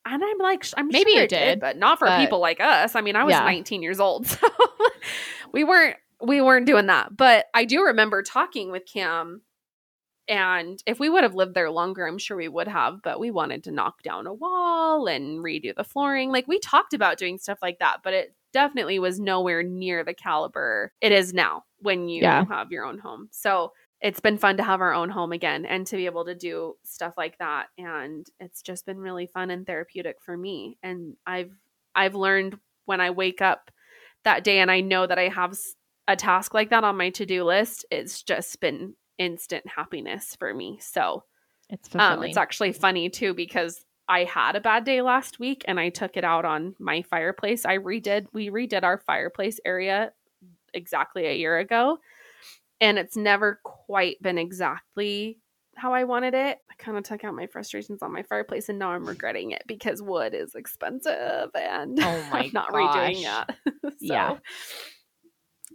[SPEAKER 1] and I'm like, I'm
[SPEAKER 2] Maybe
[SPEAKER 1] sure
[SPEAKER 2] it
[SPEAKER 1] it
[SPEAKER 2] did,
[SPEAKER 1] did, but not for
[SPEAKER 2] but-
[SPEAKER 1] people like us. I mean, I was
[SPEAKER 2] Yeah.
[SPEAKER 1] 19 years old, so we weren't we weren't doing that. But I do remember talking with Cam, and if we would have lived there longer, I'm sure we would have. But we wanted to knock down a wall and redo the flooring. Like we talked about doing stuff like that, but it definitely was nowhere near the caliber it is now when you
[SPEAKER 2] Yeah.
[SPEAKER 1] have your own home. So it's been fun to have our own home again and to be able to do stuff like that and it's just been really fun and therapeutic for me and i've i've learned when i wake up that day and i know that i have a task like that on my to-do list it's just been instant happiness for me so
[SPEAKER 2] it's
[SPEAKER 1] um, it's actually funny too because I had a bad day last week and I took it out on my fireplace. I redid, we redid our fireplace area exactly a year ago, and it's never quite been exactly how I wanted it. I kind of took out my frustrations on my fireplace and now I'm regretting it because wood is expensive and
[SPEAKER 2] Oh my
[SPEAKER 1] I'm not redoing
[SPEAKER 2] gosh.
[SPEAKER 1] that. so,
[SPEAKER 2] Yeah.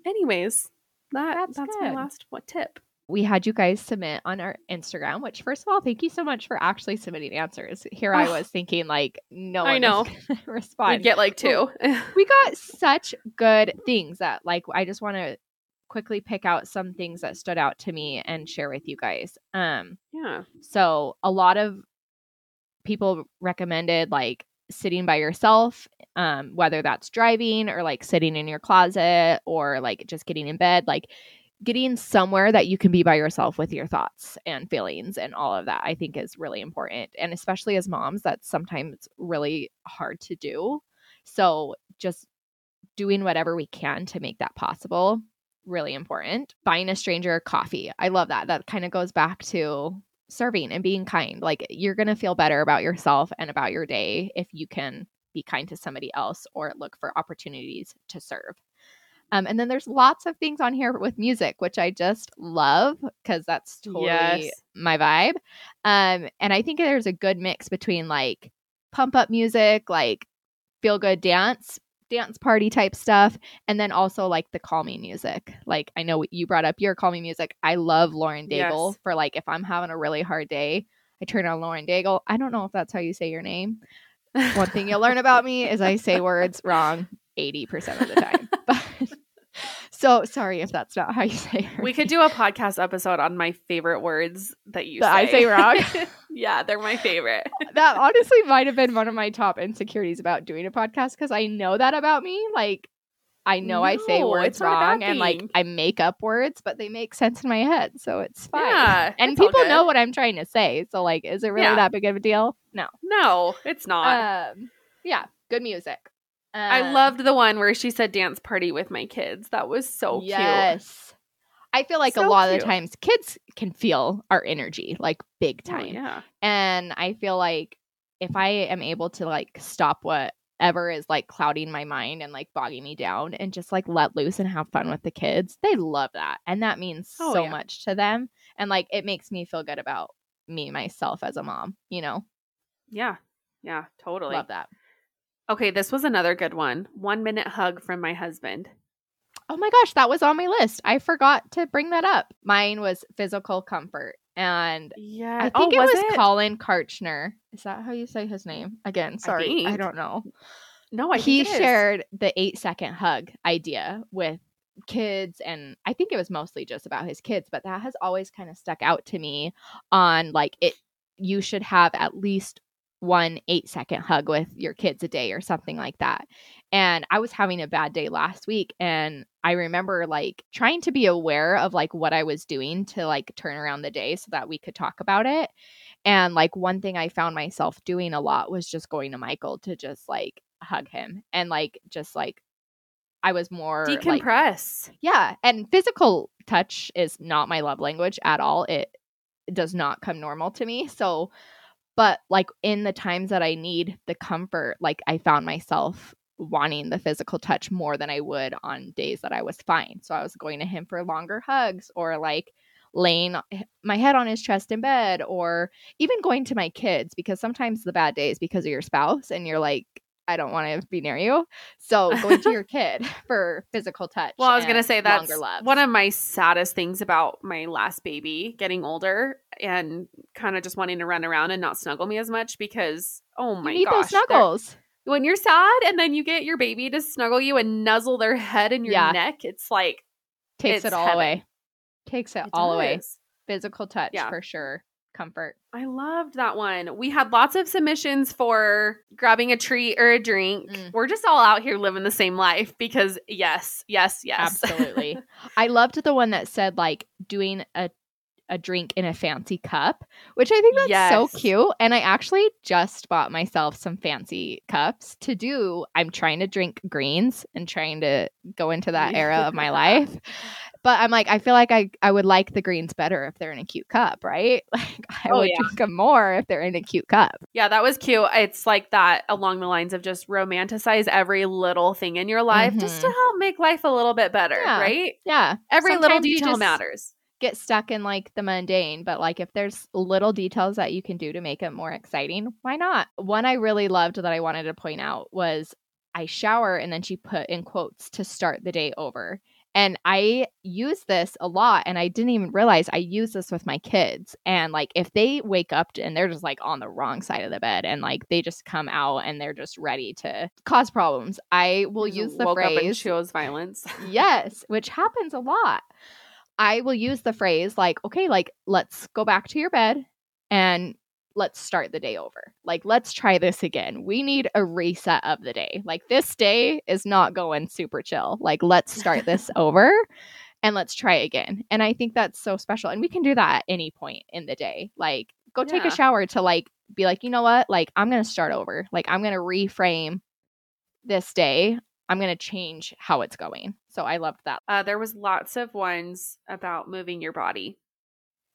[SPEAKER 1] Anyways, that
[SPEAKER 2] That's
[SPEAKER 1] that's, my last what tip.
[SPEAKER 2] we had you guys submit on our Instagram, which first of all, thank you so much for actually submitting answers. Here I
[SPEAKER 1] Oh.
[SPEAKER 2] was thinking like no
[SPEAKER 1] I know.
[SPEAKER 2] respond.
[SPEAKER 1] We'd get like two.
[SPEAKER 2] we got such good things that like I just want to quickly pick out some things that stood out to me and share with you guys. Um
[SPEAKER 1] yeah.
[SPEAKER 2] so a lot of people recommended like sitting by yourself um whether that's driving or like sitting in your closet or like just getting in bed like getting somewhere that you can be by yourself with your thoughts and feelings and all of that I think is really important and especially as moms that's sometimes really hard to do so just doing whatever we can to make that possible really important. Buying a stranger coffee i love that that kind of goes back to serving and being kind like you're going to feel better about yourself and about your day if you can be kind to somebody else or look for opportunities to serve Um, and then there's lots of things on here with music, which I just love because that's totally
[SPEAKER 1] Yes.
[SPEAKER 2] my vibe. Um, and I think there's a good mix between like pump up music, like feel good dance, dance party type stuff, and then also like the calming music. Like I know you brought up your calming music. I love Lauren Daigle
[SPEAKER 1] Yes.
[SPEAKER 2] for like if I'm having a really hard day, I turn on Lauren Daigle. I don't know if that's how you say your name. One thing you'll learn about me is I say words wrong 80% of the time. But so sorry if that's not how you say her
[SPEAKER 1] we could do a podcast episode on my favorite words that you
[SPEAKER 2] say. I
[SPEAKER 1] say.
[SPEAKER 2] wrong?
[SPEAKER 1] yeah, they're my favorite.
[SPEAKER 2] that honestly might have been one of my top insecurities about doing a podcast because I know that about me. Like, I know I say words
[SPEAKER 1] it's not a bad
[SPEAKER 2] wrong and like. I make up words, but they make sense in my head. So it's fine.
[SPEAKER 1] Yeah,
[SPEAKER 2] and
[SPEAKER 1] it's
[SPEAKER 2] people know what I'm trying to say. So, like, is it really
[SPEAKER 1] Yeah.
[SPEAKER 2] that big of a deal? No.
[SPEAKER 1] No, it's not.
[SPEAKER 2] Um, yeah, good music.
[SPEAKER 1] I
[SPEAKER 2] Um,
[SPEAKER 1] loved the one where she said dance party with my kids. That was so cute.
[SPEAKER 2] yes. I feel like a
[SPEAKER 1] So
[SPEAKER 2] lot of the times kids can feel our energy like big
[SPEAKER 1] Oh,
[SPEAKER 2] time.
[SPEAKER 1] yeah.
[SPEAKER 2] And I feel like if I am able to like stop whatever is like clouding my mind and like bogging me down and just like let loose and have fun with the kids, they love that. And that means
[SPEAKER 1] Oh,
[SPEAKER 2] so
[SPEAKER 1] yeah.
[SPEAKER 2] much to them. And like it makes me feel good about me myself as a mom, you know?
[SPEAKER 1] Yeah. Yeah, totally.
[SPEAKER 2] Love that.
[SPEAKER 1] Okay, this was another good one. One minute hug from my husband.
[SPEAKER 2] Oh my gosh, that was on my list. I forgot to bring that up. Mine was physical comfort. And
[SPEAKER 1] Yeah.
[SPEAKER 2] I oh, think it was, Collin Kartchner. Is that how you say his name? Again, sorry. I,
[SPEAKER 1] think.
[SPEAKER 2] don't know.
[SPEAKER 1] No, I
[SPEAKER 2] he
[SPEAKER 1] it
[SPEAKER 2] shared the eight second hug idea with kids and i think it was mostly just about his kids but that has always kind of stuck out to me on like it you should have at least one eight second hug with your kids a day or something like that and i was having a bad day last week and i remember like trying to be aware of like what i was doing to like turn around the day so that we could talk about it and like one thing I found myself doing a lot was just going to Michael to just like hug him and like just like I was more like
[SPEAKER 1] Decompress.
[SPEAKER 2] yeah, and physical touch is not my love language at all. It does not come normal to me. So but like in the times that I need the comfort, like I found myself wanting the physical touch more than I would on days that I was fine. So I was going to him for longer hugs or like laying my head on his chest in bed or even going to my kids because sometimes the bad days because of your spouse and you're like I don't want to be near you. So going to your kid for physical touch.
[SPEAKER 1] Well, I was gonna say that's one of my saddest things about my last baby getting older and kind of just wanting to run around and not snuggle me as much because oh my
[SPEAKER 2] need
[SPEAKER 1] gosh,
[SPEAKER 2] snuggles.
[SPEAKER 1] When you're sad and then you get your baby to snuggle you and nuzzle their head in your
[SPEAKER 2] Yeah.
[SPEAKER 1] neck, it's like
[SPEAKER 2] Takes
[SPEAKER 1] it's
[SPEAKER 2] it all
[SPEAKER 1] heaven.
[SPEAKER 2] away. Takes it,
[SPEAKER 1] it
[SPEAKER 2] all away. Physical touch
[SPEAKER 1] Yeah.
[SPEAKER 2] for sure. Comfort.
[SPEAKER 1] I loved that one. We had lots of submissions for grabbing a treat or a drink.
[SPEAKER 2] Mm.
[SPEAKER 1] We're just all out here living the same life because yes, yes, yes.
[SPEAKER 2] Absolutely. I loved the one that said like doing a a drink in a fancy cup, which I think that's so cute. And I actually just bought myself some fancy cups to do. I'm trying to drink greens and trying to go into that era of my life. But I'm like, I feel like I, I would like the greens better if they're in a cute cup, right? Like I
[SPEAKER 1] Oh,
[SPEAKER 2] would
[SPEAKER 1] yeah.
[SPEAKER 2] drink them more if they're in a cute cup.
[SPEAKER 1] Yeah, that was cute. It's like that along the lines of just romanticize every little thing in your life just to
[SPEAKER 2] Mhm.
[SPEAKER 1] help make life a little bit better,
[SPEAKER 2] Yeah.
[SPEAKER 1] right?
[SPEAKER 2] Yeah.
[SPEAKER 1] Every little
[SPEAKER 2] Sometimes you
[SPEAKER 1] detail matters.
[SPEAKER 2] get stuck in like the mundane, but like if there's little details that you can do to make it more exciting, why not? One I really loved that I wanted to point out was I shower and then she put in quotes to start the day over. And I use this a lot and I didn't even realize I use this with my kids. And like if they wake up and they're just like on the wrong side of the bed and like they just come out and they're just ready to cause problems, I will use the
[SPEAKER 1] woke up and
[SPEAKER 2] phrase
[SPEAKER 1] chose violence.
[SPEAKER 2] yes, which happens a lot. I will use the phrase like, okay, like let's go back to your bed and let's start the day over. Like, let's try this again. We need a reset of the day. Like, this day is not going super chill. Like, let's start this over and let's try again. And I think that's so special. And we can do that at any point in the day. Like, go take
[SPEAKER 1] Yeah.
[SPEAKER 2] a shower to like be like, you know what? Like, I'm going to start over. Like, I'm going to reframe this day. I'm going to change how it's going. So I loved that.
[SPEAKER 1] Uh, there was lots of ones about moving your body.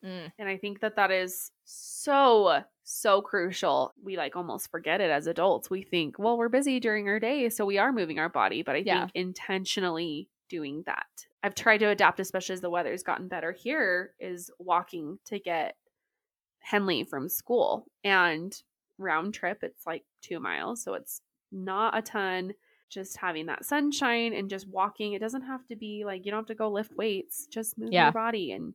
[SPEAKER 2] Mm.
[SPEAKER 1] And I think that that is so, so crucial. We like almost forget it as adults. We think, well, we're busy during our day, so we are moving our body. But I
[SPEAKER 2] Yeah.
[SPEAKER 1] think intentionally doing that. I've tried to adapt, especially as the weather's gotten better here, is walking to get Henley from school. And round trip, it's like two miles. So it's not a ton. Just having that sunshine and just walking. It doesn't have to be like you don't have to go lift weights. Just move
[SPEAKER 2] Yeah.
[SPEAKER 1] your body and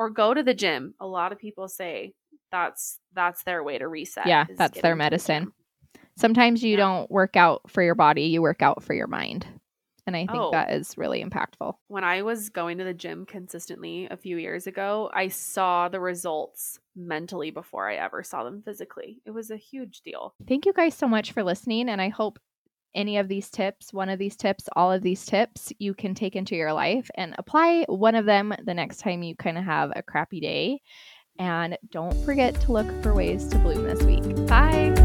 [SPEAKER 1] or go to the gym. A lot of people say that's that's their way to reset.
[SPEAKER 2] Yeah, that's their
[SPEAKER 1] to the
[SPEAKER 2] medicine. Sometimes you
[SPEAKER 1] Yeah.
[SPEAKER 2] don't work out for your body, you work out for your mind. And I think
[SPEAKER 1] Oh.
[SPEAKER 2] that is really impactful.
[SPEAKER 1] when I was going to the gym consistently a few years ago, I saw the results mentally before I ever saw them physically. It was a huge deal.
[SPEAKER 2] Thank you guys so much for listening. And I hope any of these tips, one of these tips, all of these tips, you can take into your life and apply one of them the next time you kind of have a crappy day. And don't forget to look for ways to bloom this week. Bye.